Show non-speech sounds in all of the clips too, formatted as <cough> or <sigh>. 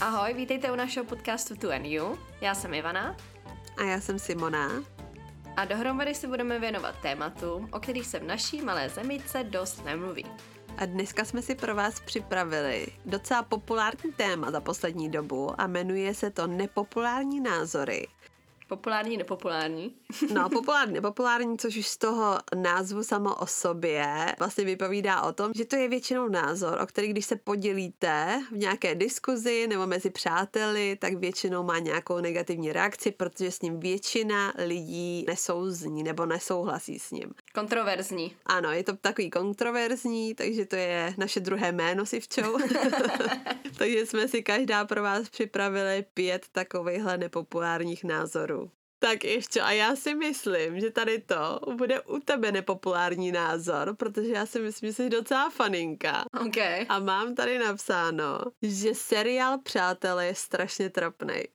Ahoj, vítejte u našeho podcastu Tu and You. Já jsem Ivana. A já jsem Simona. A dohromady se budeme věnovat tématům, o kterých se v naší malé zemice dost nemluví. A dneska jsme si pro vás připravili docela populární téma za poslední dobu a jmenuje se to Nepopulární názory. Populární, nepopulární. No, <laughs> populární, nepopulární, což už z toho názvu samo o sobě vlastně vypovídá o tom, že to je většinou názor, o který když se podělíte v nějaké diskuzi nebo mezi přáteli, tak většinou má nějakou negativní reakci, protože s ním většina lidí nesouzní nebo nesouhlasí s ním. Kontroverzní. Ano, je to takový kontroverzní, takže to je naše druhé jméno si včou. <laughs> <laughs> takže jsme si každá pro vás připravili pět takovýchhle nepopulárních názorů. Tak ještě, a já si myslím, že tady to bude u tebe nepopulární názor, protože já si myslím, že jsi docela faninka. OK. A mám tady napsáno, že seriál Přátelé je strašně trapnej.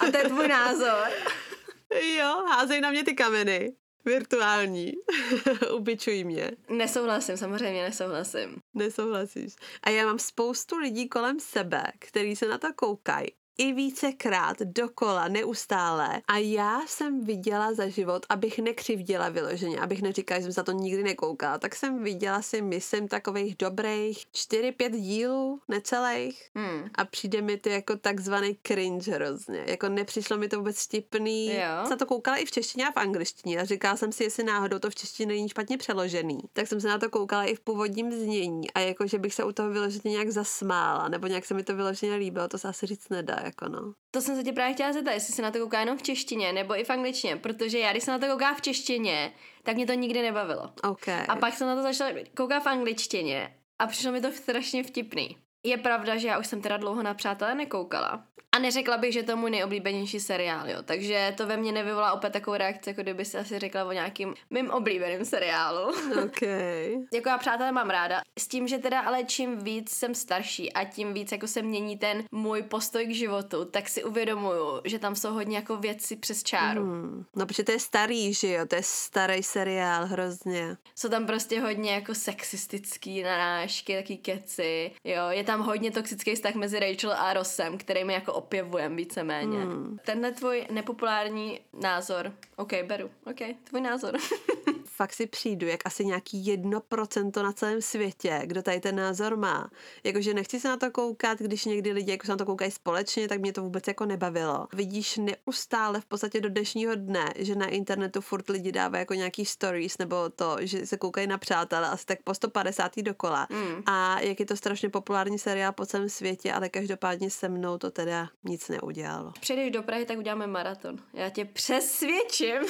A to je tvůj názor? <laughs> jo, házej na mě ty kameny. Virtuální. <laughs> Ubičuj mě. Nesouhlasím, samozřejmě nesouhlasím. Nesouhlasíš. A já mám spoustu lidí kolem sebe, který se na to koukají i vícekrát dokola, neustále. A já jsem viděla za život, abych nekřivděla vyloženě, abych neříkala, že jsem za to nikdy nekoukala, tak jsem viděla si, myslím, takových dobrých 4-5 dílů, necelých. Hmm. A přijde mi to jako takzvaný cringe hrozně. Jako nepřišlo mi to vůbec vtipný. Jo. Jsem to koukala i v češtině a v angličtině a říkala jsem si, jestli náhodou to v češtině není špatně přeložený. Tak jsem se na to koukala i v původním znění a jako, že bych se u toho vyloženě nějak zasmála, nebo nějak se mi to vyloženě líbilo, to se asi říct nedá jako no. To jsem se tě právě chtěla zeptat, jestli se na to kouká jenom v češtině nebo i v angličtině, protože já, když jsem na to koukala v češtině, tak mě to nikdy nebavilo. OK. A pak jsem na to začala koukat v angličtině a přišlo mi to strašně vtipný. Je pravda, že já už jsem teda dlouho na Přátelé nekoukala. A neřekla bych, že to je můj nejoblíbenější seriál, jo. Takže to ve mně nevyvolá opět takovou reakci, jako kdyby si asi řekla o nějakým mým oblíbeným seriálu. OK. <laughs> jako já přátelé mám ráda. S tím, že teda ale čím víc jsem starší a tím víc jako se mění ten můj postoj k životu, tak si uvědomuju, že tam jsou hodně jako věci přes čáru. Hmm. No, protože to je starý, že jo, to je starý seriál hrozně. Jsou tam prostě hodně jako sexistický narážky, taky keci, jo. Je tam hodně toxický vztah mezi Rachel a Rossem, který mi jako opěvujem víceméně. Hmm. Tenhle tvůj nepopulární názor, OK, beru, OK, tvůj názor. <laughs> Fakt si přijdu, jak asi nějaký jedno procento na celém světě, kdo tady ten názor má. Jakože nechci se na to koukat, když někdy lidi jako se na to koukají společně, tak mě to vůbec jako nebavilo. Vidíš neustále v podstatě do dnešního dne, že na internetu furt lidi dávají jako nějaký stories nebo to, že se koukají na přátelé asi tak po 150. dokola. Mm. A jak je to strašně populární seriál po celém světě, ale každopádně se mnou to teda nic neudělalo. Přijdeš do Prahy, tak uděláme maraton. Já tě přesvědčím.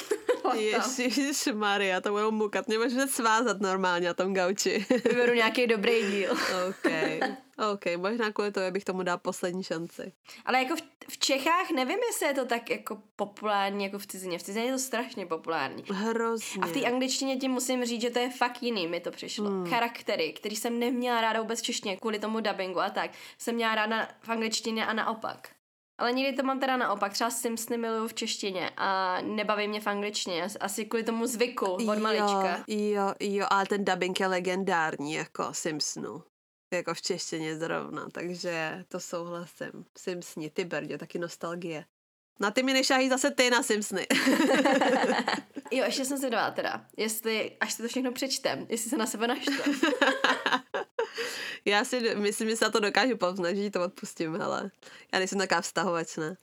<laughs> Ježíš Maria, to budou mukat. Mě můžeš svázat normálně na tom gauči. <laughs> Vyberu nějaký dobrý díl. OK. OK, možná kvůli toho bych tomu dal poslední šanci. Ale jako v, v Čechách nevím, jestli je to tak jako populární jako v cizině. V cizině je to strašně populární. Hrozně. A v té angličtině ti musím říct, že to je fakt jiný, mi to přišlo. Hmm. Charaktery, který jsem neměla ráda vůbec v češtině, kvůli tomu dubbingu a tak, jsem měla ráda v angličtině a naopak. Ale někdy to mám teda naopak, třeba Simpsony miluju v češtině a nebaví mě v angličtině, asi kvůli tomu zvyku od malička. Jo, jo, ale ten dubbing je legendární, jako Simpsonu. Jako v češtině zrovna, takže to souhlasím. Simpsoni, ty Berdě, taky nostalgie. Na ty mi nešají zase ty na Simpsony. <laughs> jo, ještě jsem dala teda, jestli, až si to všechno přečtem, jestli se na sebe naštve. <laughs> Já si myslím, že se na to dokážu povznat, že to odpustím, hele. Já nejsem taková vztahovačná.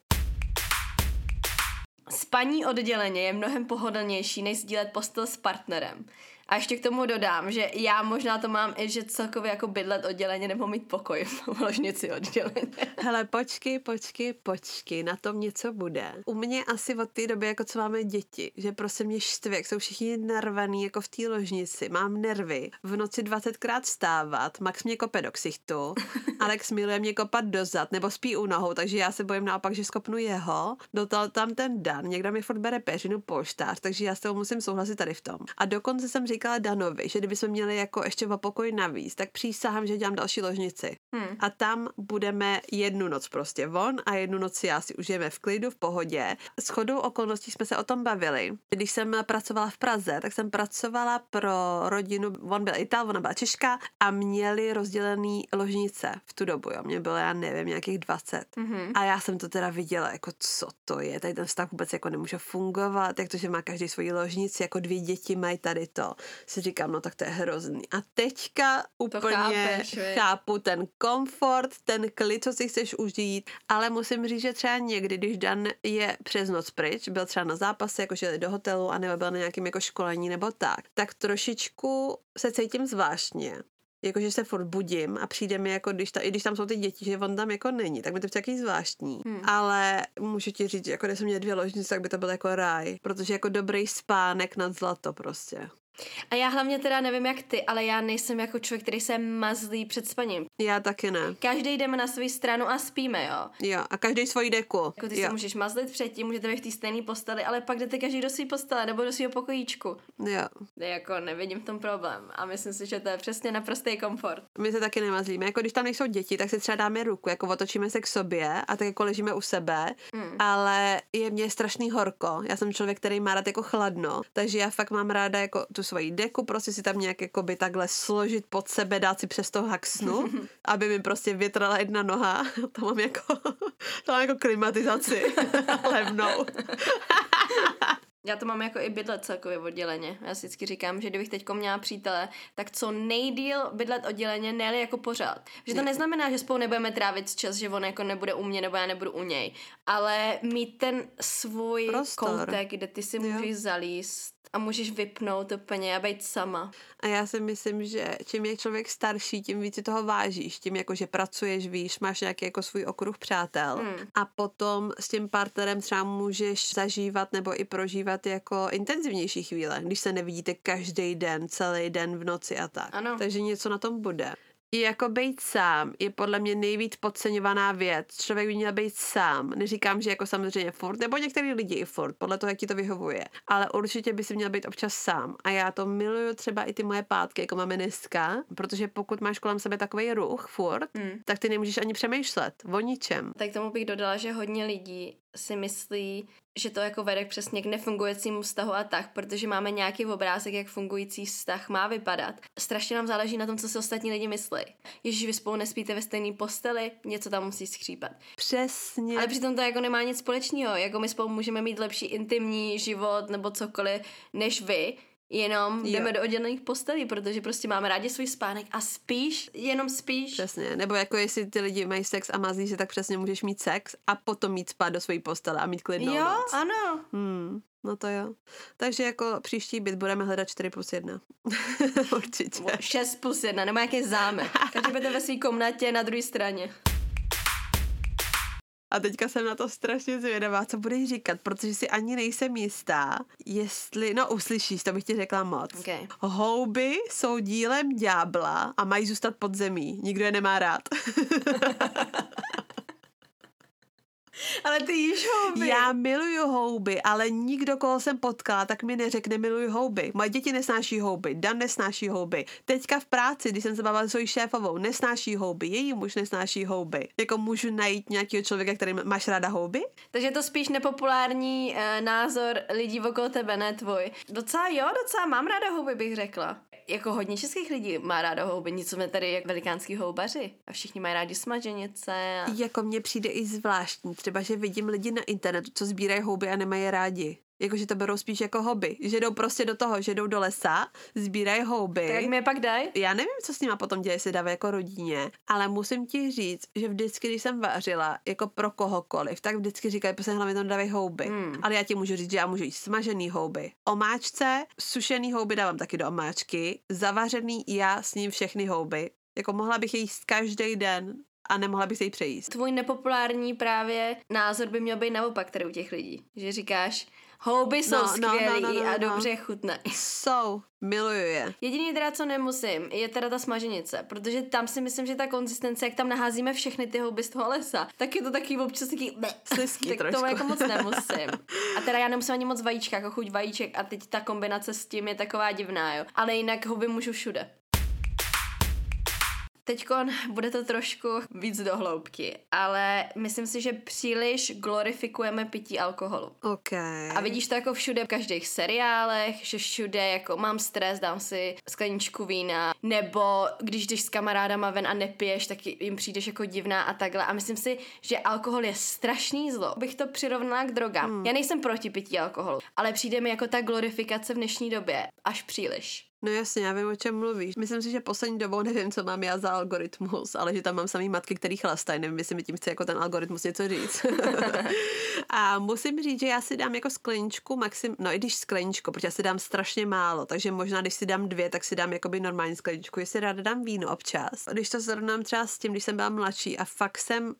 Spaní odděleně je mnohem pohodlnější, než sdílet postel s partnerem. A ještě k tomu dodám, že já možná to mám i, že celkově jako bydlet odděleně nebo mít pokoj v ložnici odděleně. <laughs> Hele, počkej, počkej, počkej, na tom něco bude. U mě asi od té doby, jako co máme děti, že prostě mě štve, jak jsou všichni narvaný jako v té ložnici, mám nervy, v noci 20krát vstávat, Max mě kope do ksichtu, <laughs> Alex miluje mě kopat dozad, nebo spí u nohou, takže já se bojím naopak, že skopnu jeho, do toho tam ten Dan, někdo mi furt bere peřinu polštář, takže já s toho musím souhlasit tady v tom. A dokonce jsem říkala Danovi, že kdybychom měli jako ještě o pokoj navíc, tak přísahám, že dělám další ložnici. Hmm. A tam budeme jednu noc prostě von a jednu noc já si užijeme v klidu, v pohodě. S chodou okolností jsme se o tom bavili. Když jsem pracovala v Praze, tak jsem pracovala pro rodinu, on byl Ital, ona byla Češka a měli rozdělený ložnice v tu dobu, jo. Mě bylo, já nevím, nějakých 20. Mhm. A já jsem to teda viděla, jako co to je, tady ten vztah vůbec jako nemůže fungovat, jak to, že má každý svoji ložnici, jako dvě děti mají tady to. Si říkám, no tak to je hrozný. A teďka úplně chápeš, chápu ten komfort, ten klid, co si chceš užít, ale musím říct, že třeba někdy, když Dan je přes noc pryč, byl třeba na zápase, jakože jeli do hotelu, a nebo byl na nějakém jako školení nebo tak, tak trošičku se cítím zvláštně. Jakože se furt budím a přijde mi, jako když, ta, i když tam jsou ty děti, že on tam jako není, tak mi to takový zvláštní. Hmm. Ale můžu ti říct, že jako když jsem měla dvě ložnice, tak by to byl jako ráj, protože jako dobrý spánek nad zlato prostě. A já hlavně teda nevím jak ty, ale já nejsem jako člověk, který se mazlí před spaním. Já taky ne. Každý jdeme na svou stranu a spíme, jo. Jo, a každý svoji deku. Jako ty jo. se můžeš mazlit předtím, můžete být v té stejné posteli, ale pak jdete každý do své postele nebo do svého pokojíčku. jo. Jako nevidím v tom problém a myslím si, že to je přesně naprostý komfort. My se taky nemazlíme. Jako když tam nejsou děti, tak si třeba dáme ruku, jako otočíme se k sobě a tak jako ležíme u sebe, Hmm. ale je mě strašný horko. Já jsem člověk, který má rád jako chladno, takže já fakt mám ráda jako tu svoji deku, prostě si tam nějak jako by takhle složit pod sebe, dát si přes to haxnu, <laughs> aby mi prostě větrala jedna noha. <laughs> To mám jako, to mám jako klimatizaci <laughs> levnou. Já to mám jako i bydlet celkově odděleně. Já si vždycky říkám, že kdybych teď měla přítele, tak co nejdíl bydlet odděleně, ne jako pořád. Že to neznamená, že spolu nebudeme trávit čas, že on jako nebude u mě nebo já nebudu u něj. Ale mít ten svůj Prostor. koutek, kde ty si Jo. můžeš zalíst a můžeš vypnout úplně a být sama. A já si myslím, že čím je člověk starší, tím víc si toho vážíš. Tím jako, že pracuješ, víš, máš nějaký jako svůj okruh přátel Hmm. a potom s tím partnerem třeba můžeš zažívat nebo i prožívat jako intenzivnější chvíle, když se nevidíte každý den, celý den v noci a tak. Ano. Takže něco na tom bude. I jako být sám je podle mě nejvíc podceňovaná věc. Člověk by měl být sám. Neříkám, že jako samozřejmě furt, nebo některý lidi i furt, podle toho, jak ti to vyhovuje. Ale určitě by si měl být občas sám. A já to miluju třeba i ty moje pátky, jako máme dneska, protože pokud máš kolem sebe takový ruch furt, Hmm. tak ty nemůžeš ani přemýšlet o ničem. Tak tomu bych dodala, že hodně lidí si myslí, že to jako vede přesně k nefungujícímu vztahu a tak, protože máme nějaký obrázek, jak fungující vztah má vypadat. Strašně nám záleží na tom, co si ostatní lidi myslí. Ježíš, vy spolu nespíte ve stejné posteli, něco tam musí skřípat. Přesně. Ale přitom to jako nemá nic společného, jako my spolu můžeme mít lepší intimní život nebo cokoliv než vy, jenom Jo. jdeme do oddělených postelí, protože prostě máme rádi svůj spánek a spíš, jenom spíš. Přesně, nebo jako jestli ty lidi mají sex a mazlí se, tak přesně můžeš mít sex a potom mít spát do své postele a mít klidnou Jo, noc. ano. Hmm, no to jo. Takže jako příští byt budeme hledat 4 plus 1. <laughs> Určitě. 6 plus 1, nebo nějaký zámek. Každý budete ve své komnatě na druhé straně. A teďka jsem na to strašně zvědavá, co budeš říkat, protože si ani nejsem jistá, jestli, no uslyšíš, to bych ti řekla moc. Okay. Houby jsou dílem ďábla a mají zůstat pod zemí. Nikdo je nemá rád. <laughs> <laughs> Ale ty jíš houby. Já miluju houby, ale nikdo, koho jsem potkala, tak mi neřekne miluju houby. Moje děti nesnáší houby, Dan nesnáší houby. Teďka v práci, když jsem se bavila s svojí šéfovou, nesnáší houby, její muž nesnáší houby. Jako můžu najít nějakého člověka, který má- máš ráda houby? Takže je to spíš nepopulární uh, názor lidí okolo tebe, ne tvoj. Docela jo, docela mám ráda houby, bych řekla. Jako hodně českých lidí má ráda houby, nic jsme tady jak velikánský houbaři. A všichni mají rádi smaženice. A... Jako mně přijde i zvláštní, třeba, že vidím lidi na internetu, co sbírají houby a nemají rádi. Jakože to berou spíš jako hobby. Že jdou prostě do toho, že jdou do lesa, sbírají houby. Tak jak mi je pak daj? Já nevím, co s nima potom děje, se dávají jako rodině, ale musím ti říct, že vždycky, když jsem vařila jako pro kohokoliv, tak vždycky říkají, prostě hlavně tam dávají houby. Hmm. Ale já ti můžu říct, že já můžu jíst smažený houby. Omáčce, sušený houby dávám taky do omáčky, zavařený já s ním všechny houby. Jako mohla bych je jíst každý den a nemohla bych se jí přejíst. Tvůj nepopulární právě názor by měl být naopak tady u těch lidí. Že říkáš, houby jsou No, no, no, skvělý no, no, a no. dobře chutnají. Jsou, miluju je. Jediný teda, co nemusím, je teda ta smaženice, protože tam si myslím, že ta konzistence, jak tam naházíme všechny ty houby z toho lesa, tak je to taky občas taky. Slizký tak trošku. to jako moc nemusím. <laughs> A teda já nemusím ani moc vajíčka, jako chuť vajíček a teď ta kombinace s tím je taková divná, jo. Ale jinak houby můžu všude. Teď bude to trošku víc do hloubky, ale myslím si, že příliš glorifikujeme pití alkoholu. Okay. A vidíš to jako všude v každých seriálech, že všude jako mám stres, dám si skleničku vína, nebo když jdeš s kamarádama ven a nepiješ, tak jim přijdeš jako divná a takhle. A myslím si, že alkohol je strašný zlo. Bych to přirovnala k drogám. Hmm. Já nejsem proti pití alkoholu, ale přijde mi jako ta glorifikace v dnešní době až příliš. No jasně, já vím, o čem mluvíš. Myslím si, že poslední dobou nevím, co mám já za algoritmus, ale že tam mám samý matky, který chlastají. Nevím, jestli mi tím chce jako ten algoritmus něco říct. <laughs> a musím říct, že já si dám jako skleničku maxim, no i když skleničku, protože já si dám strašně málo, takže možná, když si dám dvě, tak si dám jakoby normální skleničku. Jestli ráda dám víno občas. Když to zrovnám třeba s tím, když jsem byla mladší a fakt jsem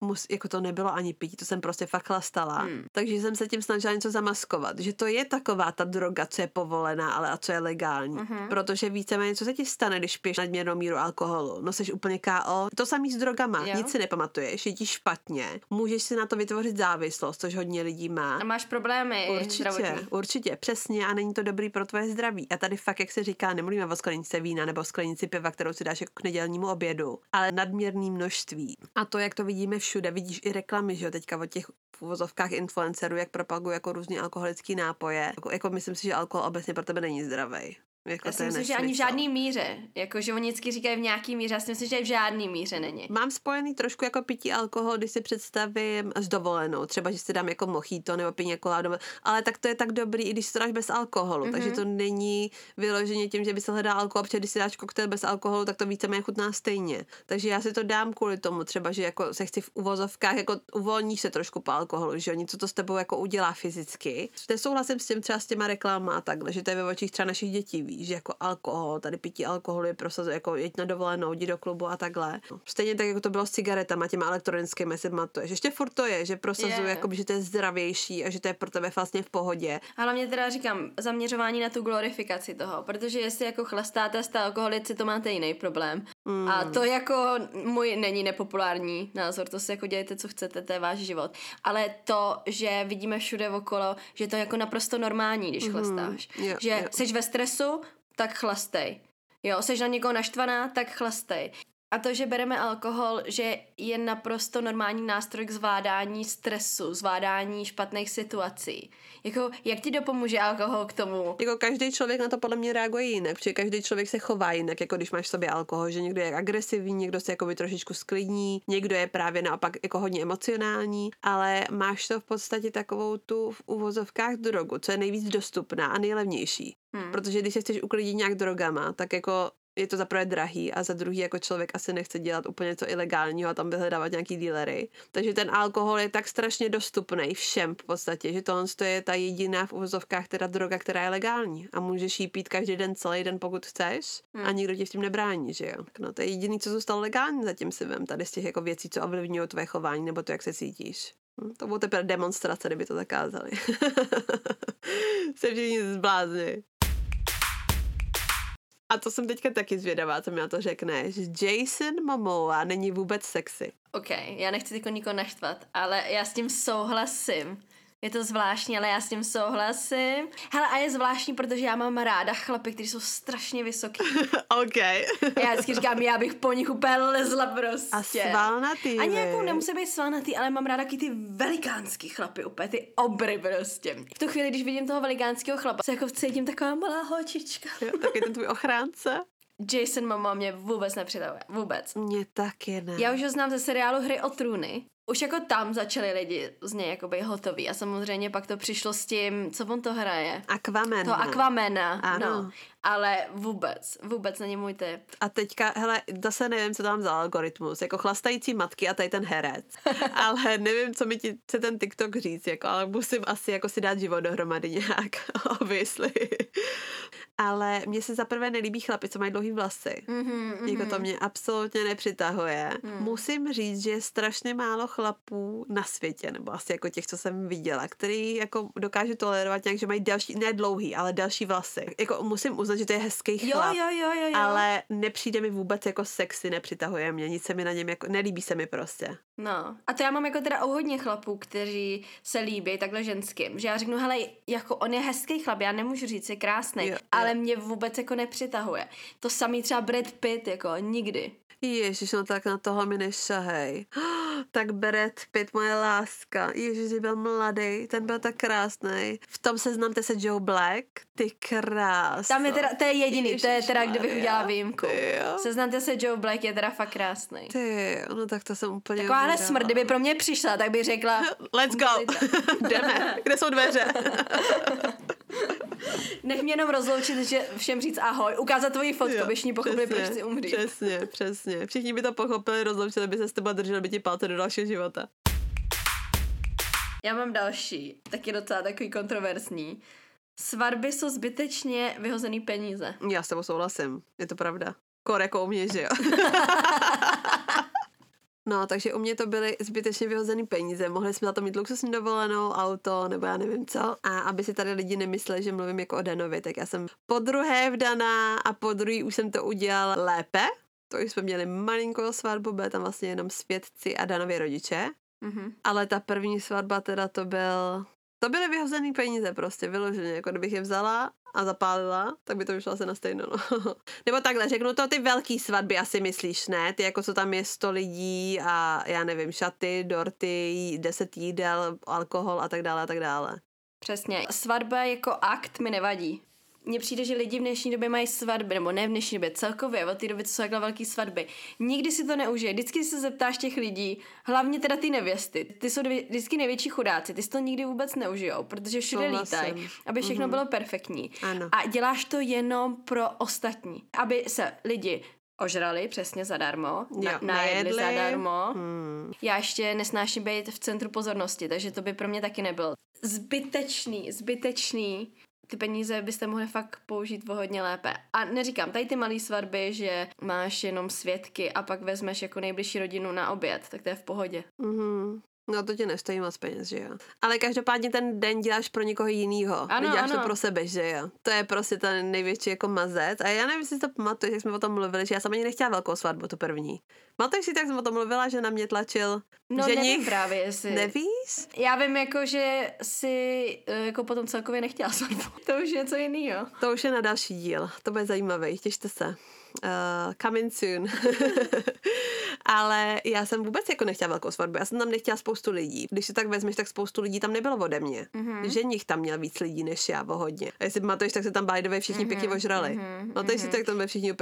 mus, jako to nebylo ani pití, to jsem prostě fakt chlastala. Hmm. Takže jsem se tím snažila něco zamaskovat, že to je taková ta droga, co je povolená, ale a co je legální. Uh-huh. Protože víceméně, co se ti stane, když piješ nadměrnou míru alkoholu? No jsi úplně KO. To samý s drogama, jo. nic si nepamatuješ, je ti špatně. Můžeš si na to vytvořit závislost, což hodně lidí má. A máš problémy Určitě, zdravotní. určitě, přesně a není to dobrý pro tvoje zdraví. A tady fakt, jak se říká, nemluvíme o sklenici vína nebo sklenici piva, kterou si dáš jako k nedělnímu obědu, ale nadměrný množství. A to, jak to vidíme všude, vidíš i reklamy, že jo, teďka o těch uvozovkách influencerů, jak propagují jako různý alkoholický nápoje. Jako, jako myslím si, že alkohol obecně pro tebe není zdravý. Jako já si myslím, že ani v žádný míře. Jako, že oni vždycky říkají v nějaký míře. Já si myslím, že v žádný míře není. Mám spojený trošku jako pití alkohol, když si představím s dovolenou. Třeba, že si dám jako mochito nebo pině koládu. Ale tak to je tak dobrý, i když si to dáš bez alkoholu. Mm-hmm. Takže to není vyloženě tím, že by se hledá alkohol, protože když si dáš koktejl bez alkoholu, tak to víceméně chutná stejně. Takže já si to dám kvůli tomu, třeba, že jako se chci v uvozovkách, jako uvolníš se trošku po alkoholu, že něco to s tebou jako udělá fyzicky. Nesouhlasím s tím třeba s těma reklamama a takhle, že to je ve očích třeba našich dětí že jako alkohol, tady pití alkoholu je prosazuje, jako jeď na dovolenou, jdi do klubu a takhle. No. Stejně tak, jako to bylo s cigaretama, těma elektronickými, si pamatuješ. Ještě furt to je, že prosazuje, yeah. jako, že to je zdravější a že to je pro tebe vlastně v pohodě. A hlavně teda říkám, zaměřování na tu glorifikaci toho, protože jestli jako chlastáte jste alkoholici, to máte jiný problém. Mm. A to jako můj není nepopulární názor, to si jako dějte, co chcete, to je váš život. Ale to, že vidíme všude okolo, že to je jako naprosto normální, když mm. chlastáš. Yeah, že yeah. jsi ve stresu, tak chlastej. Jo, seš na někoho naštvaná, tak chlastej. A to, že bereme alkohol, že je naprosto normální nástroj k zvládání stresu, zvládání špatných situací. Jako, jak ti dopomůže alkohol k tomu? Jako každý člověk na to podle mě reaguje jinak, protože každý člověk se chová jinak, jako když máš v sobě alkohol, že někdo je agresivní, někdo se jako by trošičku sklidní, někdo je právě naopak jako hodně emocionální, ale máš to v podstatě takovou tu v uvozovkách drogu, co je nejvíc dostupná a nejlevnější. Hmm. Protože když se chceš uklidit nějak drogama, tak jako je to za prvé drahý a za druhý jako člověk asi nechce dělat úplně něco ilegálního a tam vyhledávat nějaký dílery. Takže ten alkohol je tak strašně dostupný všem v podstatě, že tohle je ta jediná v uvozovkách teda droga, která je legální a můžeš jí pít každý den, celý den, pokud chceš hmm. a nikdo ti v tím nebrání, že jo. No to je jediný, co zůstalo legální zatím si vem tady z těch jako věcí, co ovlivňují tvoje chování nebo to, jak se cítíš. Hm, to bylo teprve demonstrace, kdyby to zakázali. <laughs> Se všichni zblázni. To jsem teďka taky zvědavá, co mi na to řekneš. Jason Momoa není vůbec sexy. OK, já nechci jako nikoho naštvat, ale já s tím souhlasím. Je to zvláštní, ale já s tím souhlasím. Hele, a je zvláštní, protože já mám ráda chlapy, kteří jsou strašně vysoký. <laughs> OK. já vždycky říkám, já bych po nich úplně lezla prostě. A svalnatý. Ani jako nemusí být svalnatý, ale mám ráda taky ty velikánský chlapy, úplně ty obry prostě. V tu chvíli, když vidím toho velikánského chlapa, se jako cítím taková malá holčička. jo, taky ten tvůj ochránce. Jason Momoa mě vůbec nepřitahuje. Vůbec. Mě taky ne. Já už ho znám ze seriálu Hry o trůny už jako tam začali lidi z něj jako být hotoví a samozřejmě pak to přišlo s tím, co on to hraje. Aquaman. To Aquamena, ano. no. Ale vůbec, vůbec není můj typ. A teďka, hele, zase nevím, co tam za algoritmus, jako chlastající matky a tady ten herec. <laughs> ale nevím, co mi ti chce ten TikTok říct, jako, ale musím asi jako si dát život dohromady nějak, <laughs> obviously ale mně se zaprvé nelíbí chlapi, co mají dlouhý vlasy. Mm-hmm, Jako to mě absolutně nepřitahuje. Mm. Musím říct, že je strašně málo chlapů na světě, nebo asi jako těch, co jsem viděla, který jako dokáže tolerovat nějak, že mají další, ne dlouhý, ale další vlasy. Jako musím uznat, že to je hezký chlap, jo, jo, jo, jo, jo. ale nepřijde mi vůbec jako sexy, nepřitahuje mě, nic se mi na něm jako, nelíbí se mi prostě. No, a to já mám jako teda o hodně chlapů, kteří se líbí takhle ženským, že já řeknu, hele, jako on je hezký chlap, já nemůžu říct, je krásný, ale mě vůbec jako nepřitahuje. To samý třeba Brad Pitt, jako nikdy. Ježiš, no tak na toho mi nešahej. <gasps> Tak Brad Pitt, moje láska. Ježiš, že byl mladý, ten byl tak krásný. V tom seznamte se Joe Black, ty krás. Tam je teda, to je jediný, to je teda, kdybych udělala výjimku. ty jo. Seznamte se, Joe Black je teda fakt krásný. Ty, no tak to jsem úplně Takováhle smrt, kdyby pro mě přišla, tak bych řekla, Let's go. <laughs> Jdeme. Kde jsou dveře? <laughs> nech mě jenom rozloučit, že všem říct ahoj, ukázat tvoji fotku, Jo, byš ní pochopili, přesně, proč chci umřít. Přesně, přesně. Všichni by to pochopili, rozloučili by se s teba drželi by ti palce do dalšího života. Já mám další, taky docela takový kontroverzní. Svatby jsou zbytečně vyhozený peníze. Já s tebou souhlasím, je to pravda. Kor jako u mě, že jo? <laughs> No, takže u mě to byly zbytečně vyhozený peníze. Mohli jsme za to mít luxusní dovolenou, auto, nebo já nevím co. A aby si tady lidi nemysleli, že mluvím jako o Danovi, tak já jsem po druhé vdaná a po druhý už jsem to udělal lépe. To už jsme měli malinkou svatbu, byly tam vlastně jenom svědci a Danovi rodiče. Mhm. Ale ta první svatba teda to byl... To byly vyhozený peníze prostě, vyloženě. Jako kdybych je vzala a zapálila, tak by to vyšlo asi na stejno, no. <laughs> Nebo takhle, řeknu to ty velký svatby asi myslíš, ne? Ty jako co tam je 100 lidí a já nevím, šaty, dorty, 10 jídel, alkohol a tak dále a tak dále. Přesně. Svatba jako akt mi nevadí. Mně přijde, že lidi v dnešní době mají svatby, nebo ne v dnešní době, celkově, od té doby, co jsou takhle velké svatby. Nikdy si to neužije. Vždycky se zeptáš těch lidí, hlavně teda ty nevěsty. Ty jsou dvě, vždycky největší chudáci, ty si to nikdy vůbec neužijou, protože všude lítají, aby všechno mm-hmm. bylo perfektní. Ano. A děláš to jenom pro ostatní. Aby se lidi ožrali přesně zadarmo, Jo, na, najedli najedli. zadarmo. Hmm. Já ještě nesnáším být v centru pozornosti, takže to by pro mě taky nebyl. Zbytečný, zbytečný. Ty peníze byste mohli fakt použít o hodně lépe. A neříkám, tady ty malé svatby, že máš jenom svědky a pak vezmeš jako nejbližší rodinu na oběd, tak to je v pohodě. Mhm. No to tě nestojí moc peněz, že jo. Ale každopádně ten den děláš pro někoho jinýho. Ano, Děláš to ano. pro sebe, že jo. To je prostě ten největší jako mazec. A já nevím, jestli si to pamatuješ, jak jsme o tom mluvili, že já jsem ani nechtěla velkou svatbu, tu první. Pamatuješ si, tak jsem o tom mluvila, že na mě tlačil No ženich? nevím právě, jestli... Nevíš? Já vím jako, že si eh, jako potom celkově nechtěla svatbu. <laughs> to už je něco jiného. To už je na další díl. To bude zajímavý, těšte se. Uh, coming soon. <laughs> Ale já jsem vůbec jako nechtěla velkou svatbu. Já jsem tam nechtěla spoustu lidí. Když si tak vezmeš, tak spoustu lidí tam nebylo ode mě. Mhm. Mm-hmm. Ženich tam měl víc lidí než já, o hodně. A jestli pamatuješ, tak se tam by všichni mm-hmm. pěkně ožrali. Mm-hmm. No teď si tak tam byli všichni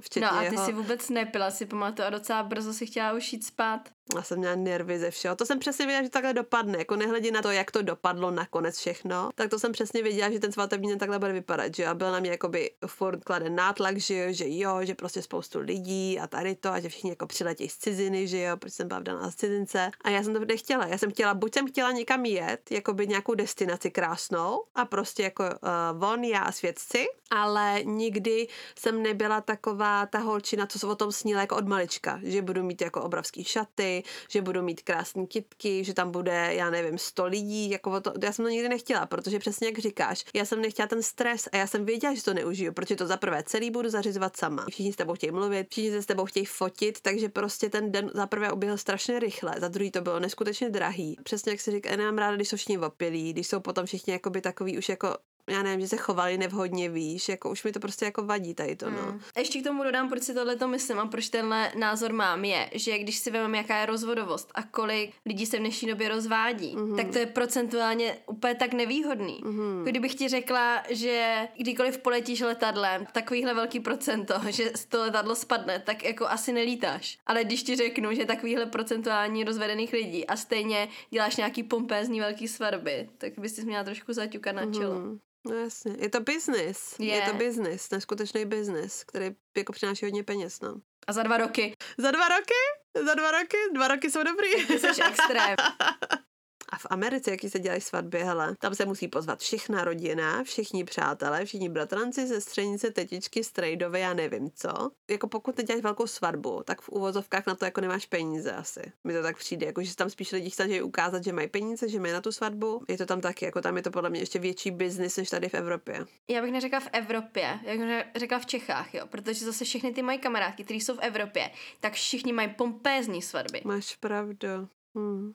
včetně No a ty jeho. si vůbec nepila, si pamatuju a docela brzo si chtěla už jít spát. Já jsem měla nervy ze všeho. To jsem přesně věděla, že takhle dopadne. Jako nehledě na to, jak to dopadlo nakonec všechno, tak to jsem přesně věděla, že ten svatební den takhle bude vypadat, že. A byl na mě jakoby furt kladen nátlak, že jo, že jo, že prostě spoustu lidí a tady to a že všichni jako přiletí z ciziny, že jo, protože jsem byla z cizince. A já jsem to nechtěla. Já jsem chtěla, buď jsem chtěla někam jet, jako by nějakou destinaci krásnou a prostě jako uh, von, já a svědci, ale nikdy jsem nebyla taková ta holčina, co se o tom snila jako od malička, že budu mít jako obrovský šaty, že budu mít krásné kitky, že tam bude, já nevím, 100 lidí, jako to, já jsem to nikdy nechtěla, protože přesně jak říkáš, já jsem nechtěla ten stres a já jsem věděla, že to neužiju, protože to za prvé celý budu zařizovat sama. Všichni s tebou chtějí mluvit, všichni se s tebou chtějí fotit, takže prostě ten den za prvé uběhl strašně rychle, za druhý to bylo neskutečně drahý. Přesně jak si říká, já nemám ráda, když jsou všichni opilí, když jsou potom všichni jakoby takový už jako já nevím, že se chovali nevhodně, víš, jako už mi to prostě jako vadí tady to, no. Mm. Ještě k tomu dodám, proč si tohle to myslím a proč tenhle názor mám, je, že když si vezmeme, jaká je rozvodovost a kolik lidí se v dnešní době rozvádí, mm-hmm. tak to je procentuálně úplně tak nevýhodný. Mm-hmm. Kdybych ti řekla, že kdykoliv poletíš letadlem, takovýhle velký procento, <laughs> že to letadlo spadne, tak jako asi nelítáš. Ale když ti řeknu, že takovýhle procentuální rozvedených lidí a stejně děláš nějaký pompézní velký svatby, tak bys si měla trošku zaťukat na čelo. Mm-hmm. No jasně, je to business. Je, je to business, neskutečný business, který jako přináší hodně peněz, no. A za dva roky. Za dva roky? Za dva roky? Dva roky jsou dobrý. Ty jsi extrém. <laughs> Americe, jaký se dělají svatby, hele, tam se musí pozvat všechna rodina, všichni přátelé, všichni bratranci, sestřenice, tetičky, strejdové, já nevím co. Jako pokud neděláš velkou svatbu, tak v uvozovkách na to jako nemáš peníze asi. Mi to tak přijde, jako že se tam spíš lidi snaží ukázat, že mají peníze, že mají na tu svatbu. Je to tam taky, jako tam je to podle mě ještě větší biznis než tady v Evropě. Já bych neřekla v Evropě, jak bych řekla v Čechách, jo, protože zase všechny ty mají kamarádky, které jsou v Evropě, tak všichni mají pompézní svatby. Máš pravdu. Hmm.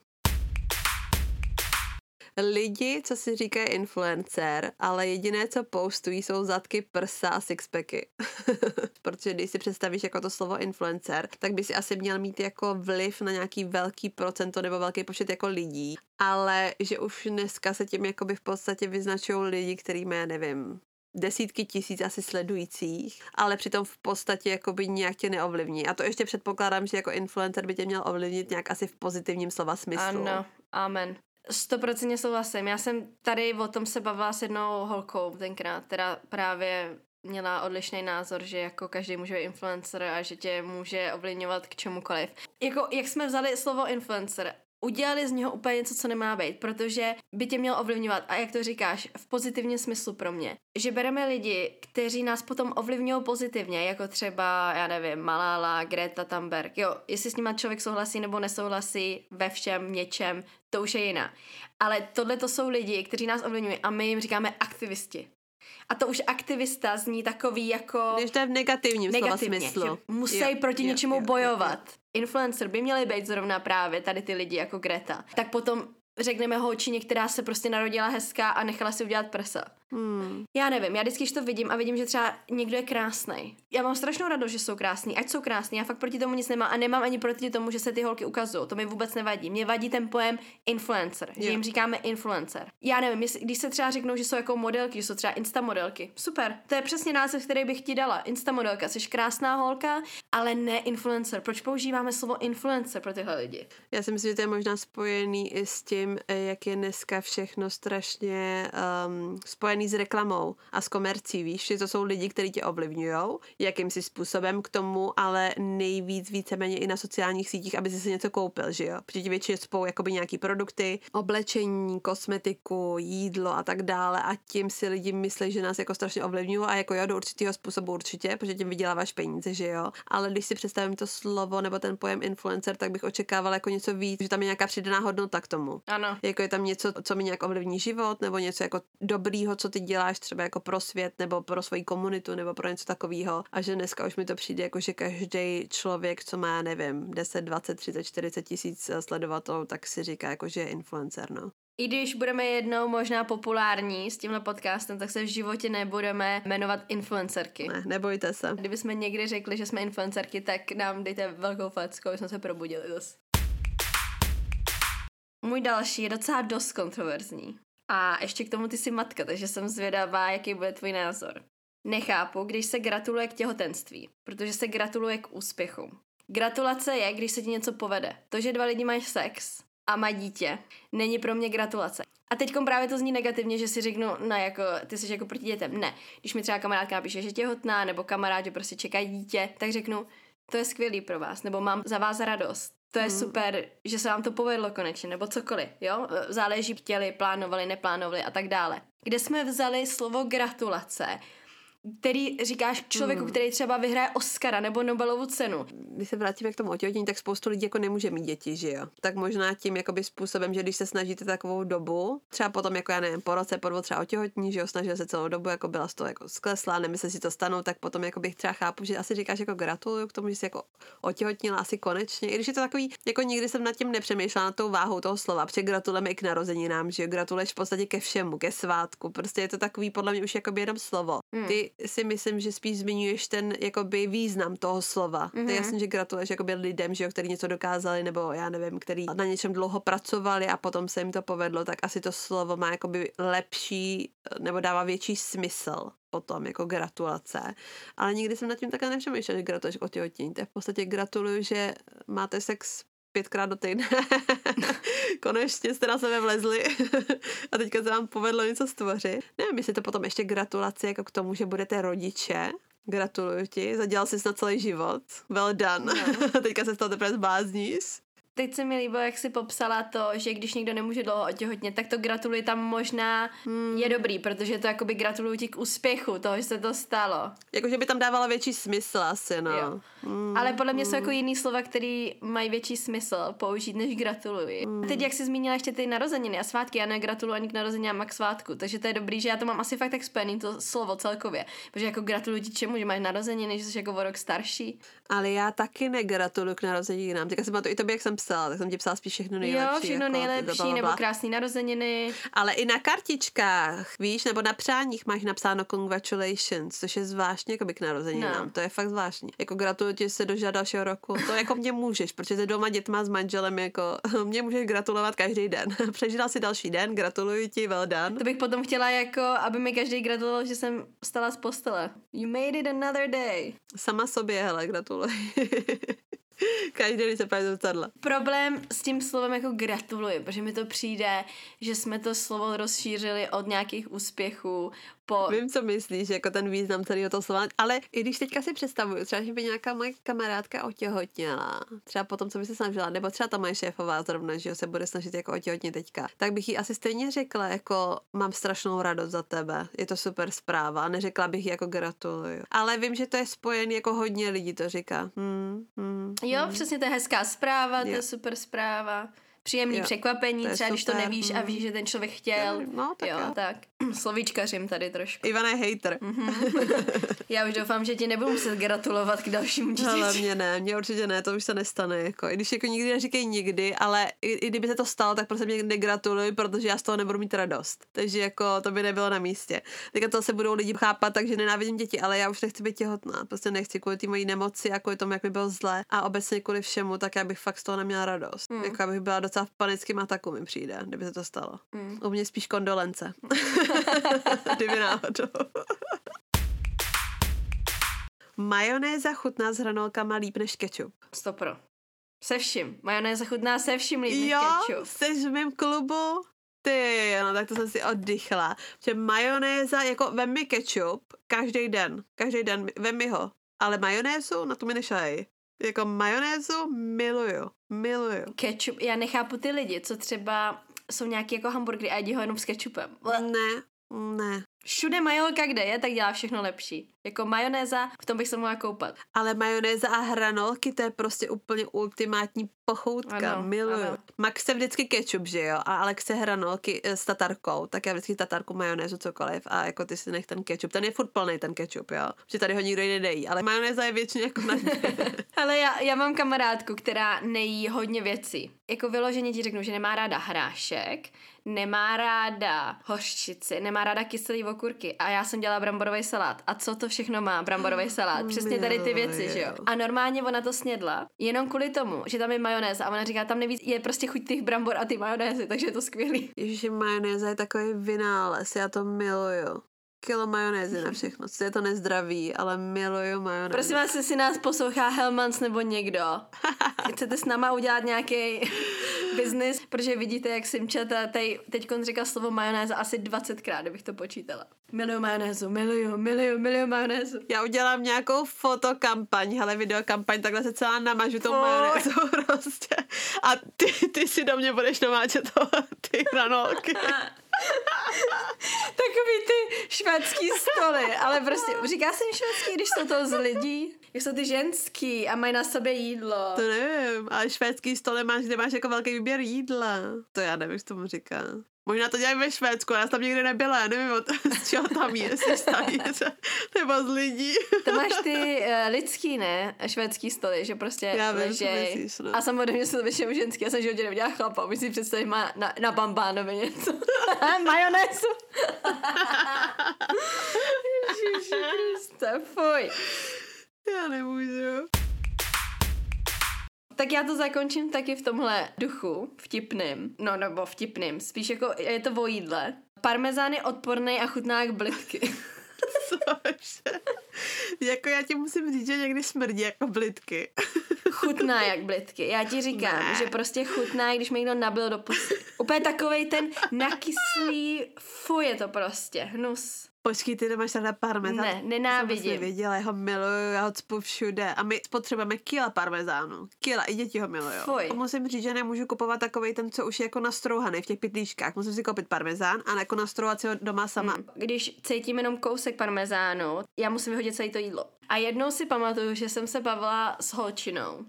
Lidi, co si říkají influencer, ale jediné, co postují, jsou zadky, prsa a sixpacky. <laughs> Protože když si představíš jako to slovo influencer, tak by si asi měl mít jako vliv na nějaký velký procento nebo velký počet jako lidí. Ale že už dneska se tím jakoby v podstatě vyznačují lidi, který má, nevím, desítky tisíc asi sledujících, ale přitom v podstatě jakoby nějak tě neovlivní. A to ještě předpokládám, že jako influencer by tě měl ovlivnit nějak asi v pozitivním slova smyslu. Ano, amen. Stoprocentně souhlasím. Já jsem tady o tom se bavila s jednou holkou tenkrát, která právě měla odlišný názor, že jako každý může být influencer a že tě může ovlivňovat k čemukoliv. Jako, jak jsme vzali slovo influencer udělali z něho úplně něco, co nemá být, protože by tě měl ovlivňovat, a jak to říkáš, v pozitivním smyslu pro mě. Že bereme lidi, kteří nás potom ovlivňují pozitivně, jako třeba, já nevím, Malala, Greta Thunberg. Jo, jestli s nima člověk souhlasí nebo nesouhlasí ve všem, něčem, to už je jiná. Ale tohle to jsou lidi, kteří nás ovlivňují a my jim říkáme aktivisti. A to už aktivista zní takový jako... Když to je v negativním negativně, slova smyslu. musí jo, proti jo, něčemu jo, bojovat. Jo, jo. Influencer by měli být zrovna právě tady ty lidi jako Greta. Tak potom řekneme holčině, která se prostě narodila hezká a nechala si udělat prsa. Hmm. Já nevím, já vždycky, když to vidím a vidím, že třeba někdo je krásný. Já mám strašnou radost, že jsou krásní, ať jsou krásní, já fakt proti tomu nic nemám a nemám ani proti tomu, že se ty holky ukazují. To mi vůbec nevadí. Mě vadí ten pojem influencer, že jim říkáme influencer. Já nevím, jestli, když se třeba řeknou, že jsou jako modelky, že jsou třeba insta modelky. Super, to je přesně název, který bych ti dala. Insta modelka, jsi krásná holka, ale ne influencer. Proč používáme slovo influencer pro tyhle lidi? Já si myslím, že to je možná spojený i s tím, eh, jak je dneska všechno strašně um, spojený spojený s reklamou a s komercí, víš, že to jsou lidi, kteří tě ovlivňují jakýmsi způsobem k tomu, ale nejvíc víceméně i na sociálních sítích, aby si si něco koupil, že jo? Protože ti většině spou jakoby nějaký produkty, oblečení, kosmetiku, jídlo a tak dále a tím si lidi myslí, že nás jako strašně ovlivňují a jako jo, do určitého způsobu určitě, protože tím vyděláváš peníze, že jo? Ale když si představím to slovo nebo ten pojem influencer, tak bych očekávala jako něco víc, že tam je nějaká přidaná hodnota k tomu. Ano. Jako je tam něco, co mi nějak ovlivní život, nebo něco jako dobrýho, co ty děláš třeba jako pro svět nebo pro svoji komunitu nebo pro něco takového. A že dneska už mi to přijde jako, že každý člověk, co má, nevím, 10, 20, 30, 40 tisíc sledovatelů, tak si říká jako, že je influencer, no. I když budeme jednou možná populární s tímhle podcastem, tak se v životě nebudeme jmenovat influencerky. Ne, nebojte se. Kdyby jsme někdy řekli, že jsme influencerky, tak nám dejte velkou facku, aby jsme se probudili zase. Můj další je docela dost kontroverzní. A ještě k tomu ty jsi matka, takže jsem zvědavá, jaký bude tvůj názor. Nechápu, když se gratuluje k těhotenství, protože se gratuluje k úspěchu. Gratulace je, když se ti něco povede. To, že dva lidi mají sex a mají dítě, není pro mě gratulace. A teď právě to zní negativně, že si řeknu, no jako, ty jsi jako proti dětem. Ne. Když mi třeba kamarádka napíše, že těhotná, nebo kamarád, že prostě čekají dítě, tak řeknu, to je skvělý pro vás, nebo mám za vás radost to je hmm. super, že se vám to povedlo konečně, nebo cokoliv, jo? Záleží, chtěli, plánovali, neplánovali a tak dále. Kde jsme vzali slovo gratulace který říkáš člověku, mm. který třeba vyhraje Oscara nebo Nobelovu cenu. Když se vrátíme k tomu otěhotnění, tak spoustu lidí jako nemůže mít děti, že jo? Tak možná tím jakoby způsobem, že když se snažíte takovou dobu, třeba potom jako já nevím, po roce, po dvou třeba otěhotní, že jo, snažil se celou dobu, jako byla z toho jako skleslá, nemyslel si to stanou, tak potom jako bych třeba chápu, že asi říkáš jako gratuluju k tomu, že jsi jako otěhotnila asi konečně. I když je to takový, jako nikdy jsem nad tím nepřemýšlela na tou váhou toho slova, protože gratulujeme i k narozeninám, že jo, gratuluješ v podstatě ke všemu, ke svátku. Prostě je to takový podle mě už jako jenom slovo. Hmm. Ty si myslím, že spíš zmiňuješ ten jakoby význam toho slova. Mm-hmm. To je mhm. jasný, že gratuluješ jakoby lidem, že jo, který něco dokázali, nebo já nevím, který na něčem dlouho pracovali a potom se jim to povedlo, tak asi to slovo má jakoby lepší nebo dává větší smysl potom jako gratulace. Ale nikdy jsem nad tím takhle nepřemýšlela, že gratuluješ o těhotnění. To je v podstatě gratuluju, že máte sex pětkrát do týdne. <laughs> Konečně jste na sebe vlezli <laughs> a teďka se vám povedlo něco stvořit. Nevím, jestli to potom ještě gratulace jako k tomu, že budete rodiče. Gratuluju ti, zadělal jsi na celý život. Well done. No. <laughs> teďka se z toho teprve zbázníš. Teď se mi líbilo, jak si popsala to, že když někdo nemůže dlouho otěhotnět, tak to gratuluji tam možná hmm. je dobrý, protože to jakoby gratuluju ti k úspěchu toho, že se to stalo. Jakože by tam dávala větší smysl asi, no. Jo. Hmm. Ale podle mě hmm. jsou jako jiný slova, který mají větší smysl použít, než gratuluji. A teď, jak jsi zmínila ještě ty narozeniny a svátky, já negratuluji ani k narozeninám a k svátku, takže to je dobrý, že já to mám asi fakt tak spojený, to slovo celkově. Protože jako gratuluji ti čemu, že máš narozeniny, že jsi jako o rok starší. Ale já taky negratuluji k narozeninám. Teďka jsem to i tobě, jak jsem napsala, tak jsem ti psala spíš všechno nejlepší. Jo, všechno jako, nejlepší, nebo krásný narozeniny. Ale i na kartičkách, víš, nebo na přáních máš napsáno congratulations, což je zvláštně jako k narozeninám. No. To je fakt zvláštní. Jako gratuluju ti se do dalšího roku. To jako mě můžeš, protože doma dětma s manželem jako <laughs> mě můžeš gratulovat každý den. <laughs> Přežila si další den, gratuluju ti, well done. To bych potom chtěla jako, aby mi každý gratuloval, že jsem stala z postele. You made it another day. Sama sobě, hele, gratuluji. <laughs> <laughs> Každý den se pájí zrcadla. Problém s tím slovem jako gratuluji, protože mi to přijde, že jsme to slovo rozšířili od nějakých úspěchů po... Vím, co myslíš, jako ten význam celého toho slova, ale i když teďka si představuju, třeba, že by nějaká moje kamarádka otěhotněla, třeba potom, co by se snažila, nebo třeba ta moje šéfová zrovna, že se bude snažit jako otěhotnit teďka, tak bych jí asi stejně řekla, jako mám strašnou radost za tebe, je to super zpráva, neřekla bych jí jako gratuluju. Ale vím, že to je spojený, jako hodně lidí to říká. Hmm, hmm, jo, hmm. přesně, to je hezká zpráva, jo. to je super zpráva příjemný jo, překvapení, třeba super. když to nevíš a víš, že ten člověk chtěl. No, tak jo, jo. tak. Slovíčkařím tady trošku. Ivan je hater. Mm-hmm. <laughs> Já už doufám, že ti nebudu muset gratulovat k dalšímu dítěti. Ale mě ne, mě určitě ne, to už se nestane. Jako. I když jako nikdy neříkej nikdy, ale i, i kdyby se to stalo, tak prostě mě negratuluj, protože já z toho nebudu mít radost. Takže jako to by nebylo na místě. Teďka to se budou lidi chápat, takže nenávidím děti, ale já už nechci být těhotná. Prostě nechci kvůli té mojí nemoci a kvůli tomu, jak mi bylo zle a obecně kvůli všemu, tak já bych fakt z toho neměla radost. Mm. Jako abych byla docela v panickém ataku mi přijde, kdyby se to stalo. Mm. U mě spíš kondolence. <laughs> kdyby náhodou. Majonéza chutná s hranolkama líp než kečup. Stopro. Se vším. Majonéza chutná se vším líp než jo, kečup. jsi v mém klubu? Ty, no tak to jsem si oddychla. Že majonéza, jako vem mi kečup každý den. Každý den, vem mi ho. Ale majonézu, na to mi nešaj. Jako majonézu miluju. Miluju. Ketchup, já nechápu ty lidi, co třeba jsou nějaký jako hamburgery a jedí ho jenom s ketchupem. Ne, ne. Všude majolka, kde je, tak dělá všechno lepší. Jako majonéza, v tom bych se mohla koupat. Ale majonéza a hranolky, to je prostě úplně ultimátní pochoutka. Ano, Miluju. Ano. Max se vždycky ketchup, že jo? A Alex se hranolky eh, s tatarkou, tak já vždycky tatarku, majonézu, cokoliv. A jako ty si nech ten ketchup. Ten je furt plný, ten ketchup, jo? Že tady ho nikdo jiný nejí. Ale majonéza je většině jako na <laughs> Ale já, já mám kamarádku, která nejí hodně věcí. Jako vyloženě ti řeknu, že nemá ráda hrášek, nemá ráda hořčici, nemá ráda kyselý okurky a já jsem dělala bramborový salát. A co to všechno má? Bramborový salát. Přesně tady ty věci, že jo? A normálně ona to snědla, jenom kvůli tomu, že tam je majonéza a ona říká, tam nevíc je prostě chuť těch brambor a ty majonézy, takže je to skvělý. Ježiši, majonéza je takový vynález, já to miluju kilo majonézy na všechno. Co je to nezdravý, ale miluju majonézu. Prosím vás, jestli nás poslouchá Helmans nebo někdo. Chcete s náma udělat nějaký biznis, protože vidíte, jak Simčata teď říkal slovo majonéza asi 20krát, kdybych to počítala. Miluju majonézu, miluju, miluju, miluju majonézu. Já udělám nějakou fotokampaň, hele, videokampaň, takhle se celá namažu tou majonézu <laughs> prostě. A ty, ty si do mě budeš namáčet to, <laughs> ty hranolky. <laughs> Takový ty švédský stoly, ale prostě říká se jim švédský, když jsou to z lidí. Jak jsou ty ženský a mají na sobě jídlo. To nevím, ale švédský stoly máš, kde máš jako velký výběr jídla. To já nevím, co tomu říká. Možná to dělají ve Švédsku, já tam nikdy nebyla, já nevím, od, <laughs> z čeho tam je, z talíře, nebo z lidí. <laughs> To máš ty uh, lidský, ne? Švédský stoly, že prostě já vím, ležej. Myslíš, no. A samozřejmě jsou to většinou ženský, já jsem životě neviděla chlapa, my si představit má na, na bambánovi něco. <laughs> Majonézu. Ježiši Kriste, fuj. Já nemůžu. Tak já to zakončím taky v tomhle duchu, vtipným. No nebo vtipným, spíš jako je to o jídle. Parmezán je odporný a chutná jak blitky. <laughs> Cože? jako já ti musím říct, že někdy smrdí jako blitky. chutná <laughs> jak blitky. Já ti říkám, ne. že prostě chutná, když mi někdo nabil do pusy. Úplně takovej ten nakyslý, fuj je to prostě, hnus. Počkej, ty nemáš tady parmezán. Ne, nenávidím. Jsem viděla, já ho miluju, já ho cpu všude. A my potřebujeme kila parmezánu. Kila, i děti ho milují. Fuj. Musím říct, že nemůžu kupovat takový ten, co už je jako nastrouhaný v těch pitlíčkách. Musím si koupit parmezán a jako nastrouhat si ho doma sama. Hmm. Když cítím jenom kousek parmezánu, já musím vyhodit celé to jídlo. A jednou si pamatuju, že jsem se bavila s holčinou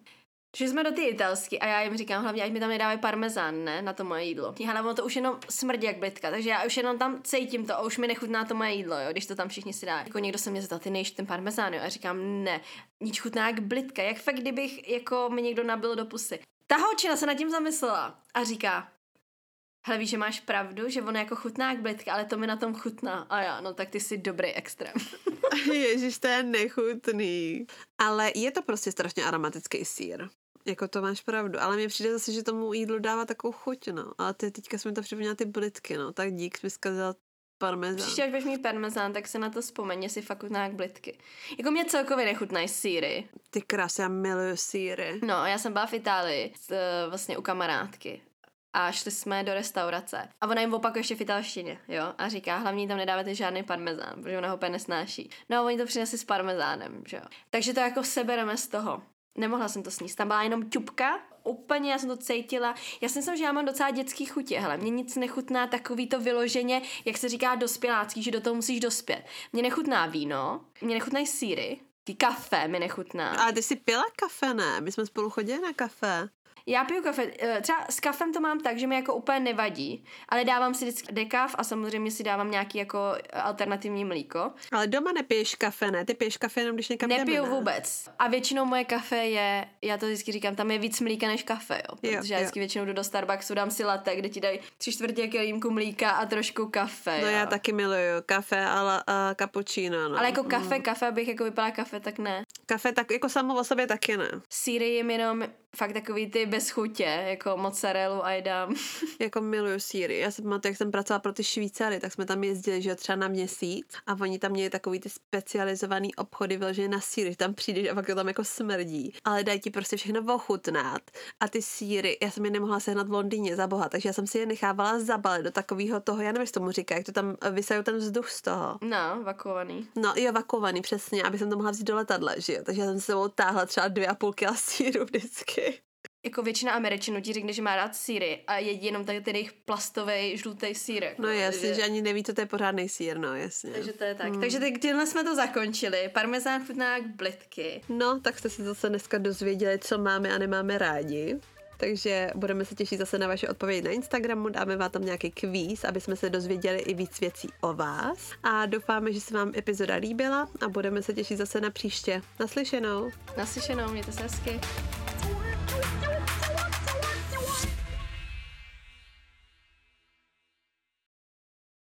že jsme do ty italsky a já jim říkám, hlavně ať mi tam nedávají parmezán, ne, na to moje jídlo. Ale ono to už jenom smrdí jak blitka, takže já už jenom tam cítím to a už mi nechutná to moje jídlo, jo, když to tam všichni si dá. Jako někdo se mě zeptal, ty nejš ten parmezán, jo, a říkám, ne, nic chutná jak blitka, jak fakt kdybych jako mi někdo nabil do pusy. Ta holčina se nad tím zamyslela a říká, hele víš, že máš pravdu, že ono jako chutná jak blitka, ale to mi na tom chutná. A já, no tak ty jsi dobrý extrém. <laughs> Ježíš, to je nechutný. Ale je to prostě strašně aromatický sír. Jako to máš pravdu, ale mně přijde zase, že tomu jídlu dává takovou chuť, no. Ale ty teďka jsme to připomněla ty blitky, no. Tak dík, jsi mi zkazila parmezán. Příště, až budeš mít parmezán, tak se na to vzpomeň, jestli fakt chutná jak blitky. Jako mě celkově nechutnají síry. Ty krás, já miluju síry. No, já jsem byla v Itálii, s, eh, vlastně u kamarádky. A šli jsme do restaurace. A ona jim opakuje ještě v italštině, jo. A říká, hlavně tam nedáváte žádný parmezán, protože ona ho úplně nesnáší. No a oni to přinesli s parmezánem, že jo. Takže to jako sebereme z toho. Nemohla jsem to sníst. Tam byla jenom ťupka, úplně, já jsem to cítila. Já si myslím, že já mám docela dětský chutě, hele, mě nic nechutná takový to vyloženě, jak se říká dospělácký, že do toho musíš dospět. Mě nechutná víno, mě nechutnají síry, kafe mi nechutná. Ale ty jsi pila kafe, ne? My jsme spolu chodili na kafe. Já piju kafe, eh, třeba s kafem to mám tak, že mi jako úplně nevadí, ale dávám si vždycky dekav a samozřejmě si dávám nějaký jako alternativní mlíko. Ale doma nepiješ kafe, ne? Ty piješ kafe jenom, když někam Nepiju jdeme, ne? vůbec. A většinou moje kafe je, já to vždycky říkám, tam je víc mlíka než kafe, jo. Jo, Protože já jo. vždycky většinou jdu do Starbucksu, dám si latte, kde ti dají tři čtvrtě kelímku mlíka a trošku kafe. No jo. já taky miluju kafe a, la, a cappuccino, no. Ale jako kafe, kafe, abych jako vypila kafe, tak ne. Kafe tak jako samo o sobě taky ne. Síry jim jenom fakt takový ty bez chutě, jako mozzarellu a dám. <laughs> Jako miluju síry. Já si pamatuju, jak jsem pracovala pro ty Švýcary, tak jsme tam jezdili, že třeba na měsíc a oni tam měli takový ty specializovaný obchody vyložené na síry. Tam přijdeš a pak to tam jako smrdí. Ale dají ti prostě všechno ochutnat. A ty síry, já jsem je nemohla sehnat v Londýně za boha, takže já jsem si je nechávala zabalit do takového toho, já nevím, jak tomu říká, jak to tam vysajou ten vzduch z toho. No, vakovaný. No, jo, vakovaný, přesně, aby jsem to mohla vzít do letadla, že jo. Takže já jsem se sebou táhla třeba dvě a půl kila síru vždycky. Jako většina Američanů ti řekne, že má rád síry a jedí jenom tak ten jejich plastový žlutý sír. Jako, No jasně, že ani neví, co to je pořádný sír, no jasně. Takže to je tak. Mm. Takže teď tímhle jsme to zakončili. Parmezán chutná jak blitky. No, tak jste si zase dneska dozvěděli, co máme a nemáme rádi. Takže budeme se těšit zase na vaše odpovědi na Instagramu, dáme vám tam nějaký kvíz, aby jsme se dozvěděli i víc věcí o vás. A doufáme, že se vám epizoda líbila a budeme se těšit zase na příště. Naslyšenou. Naslyšenou, mějte se hezky.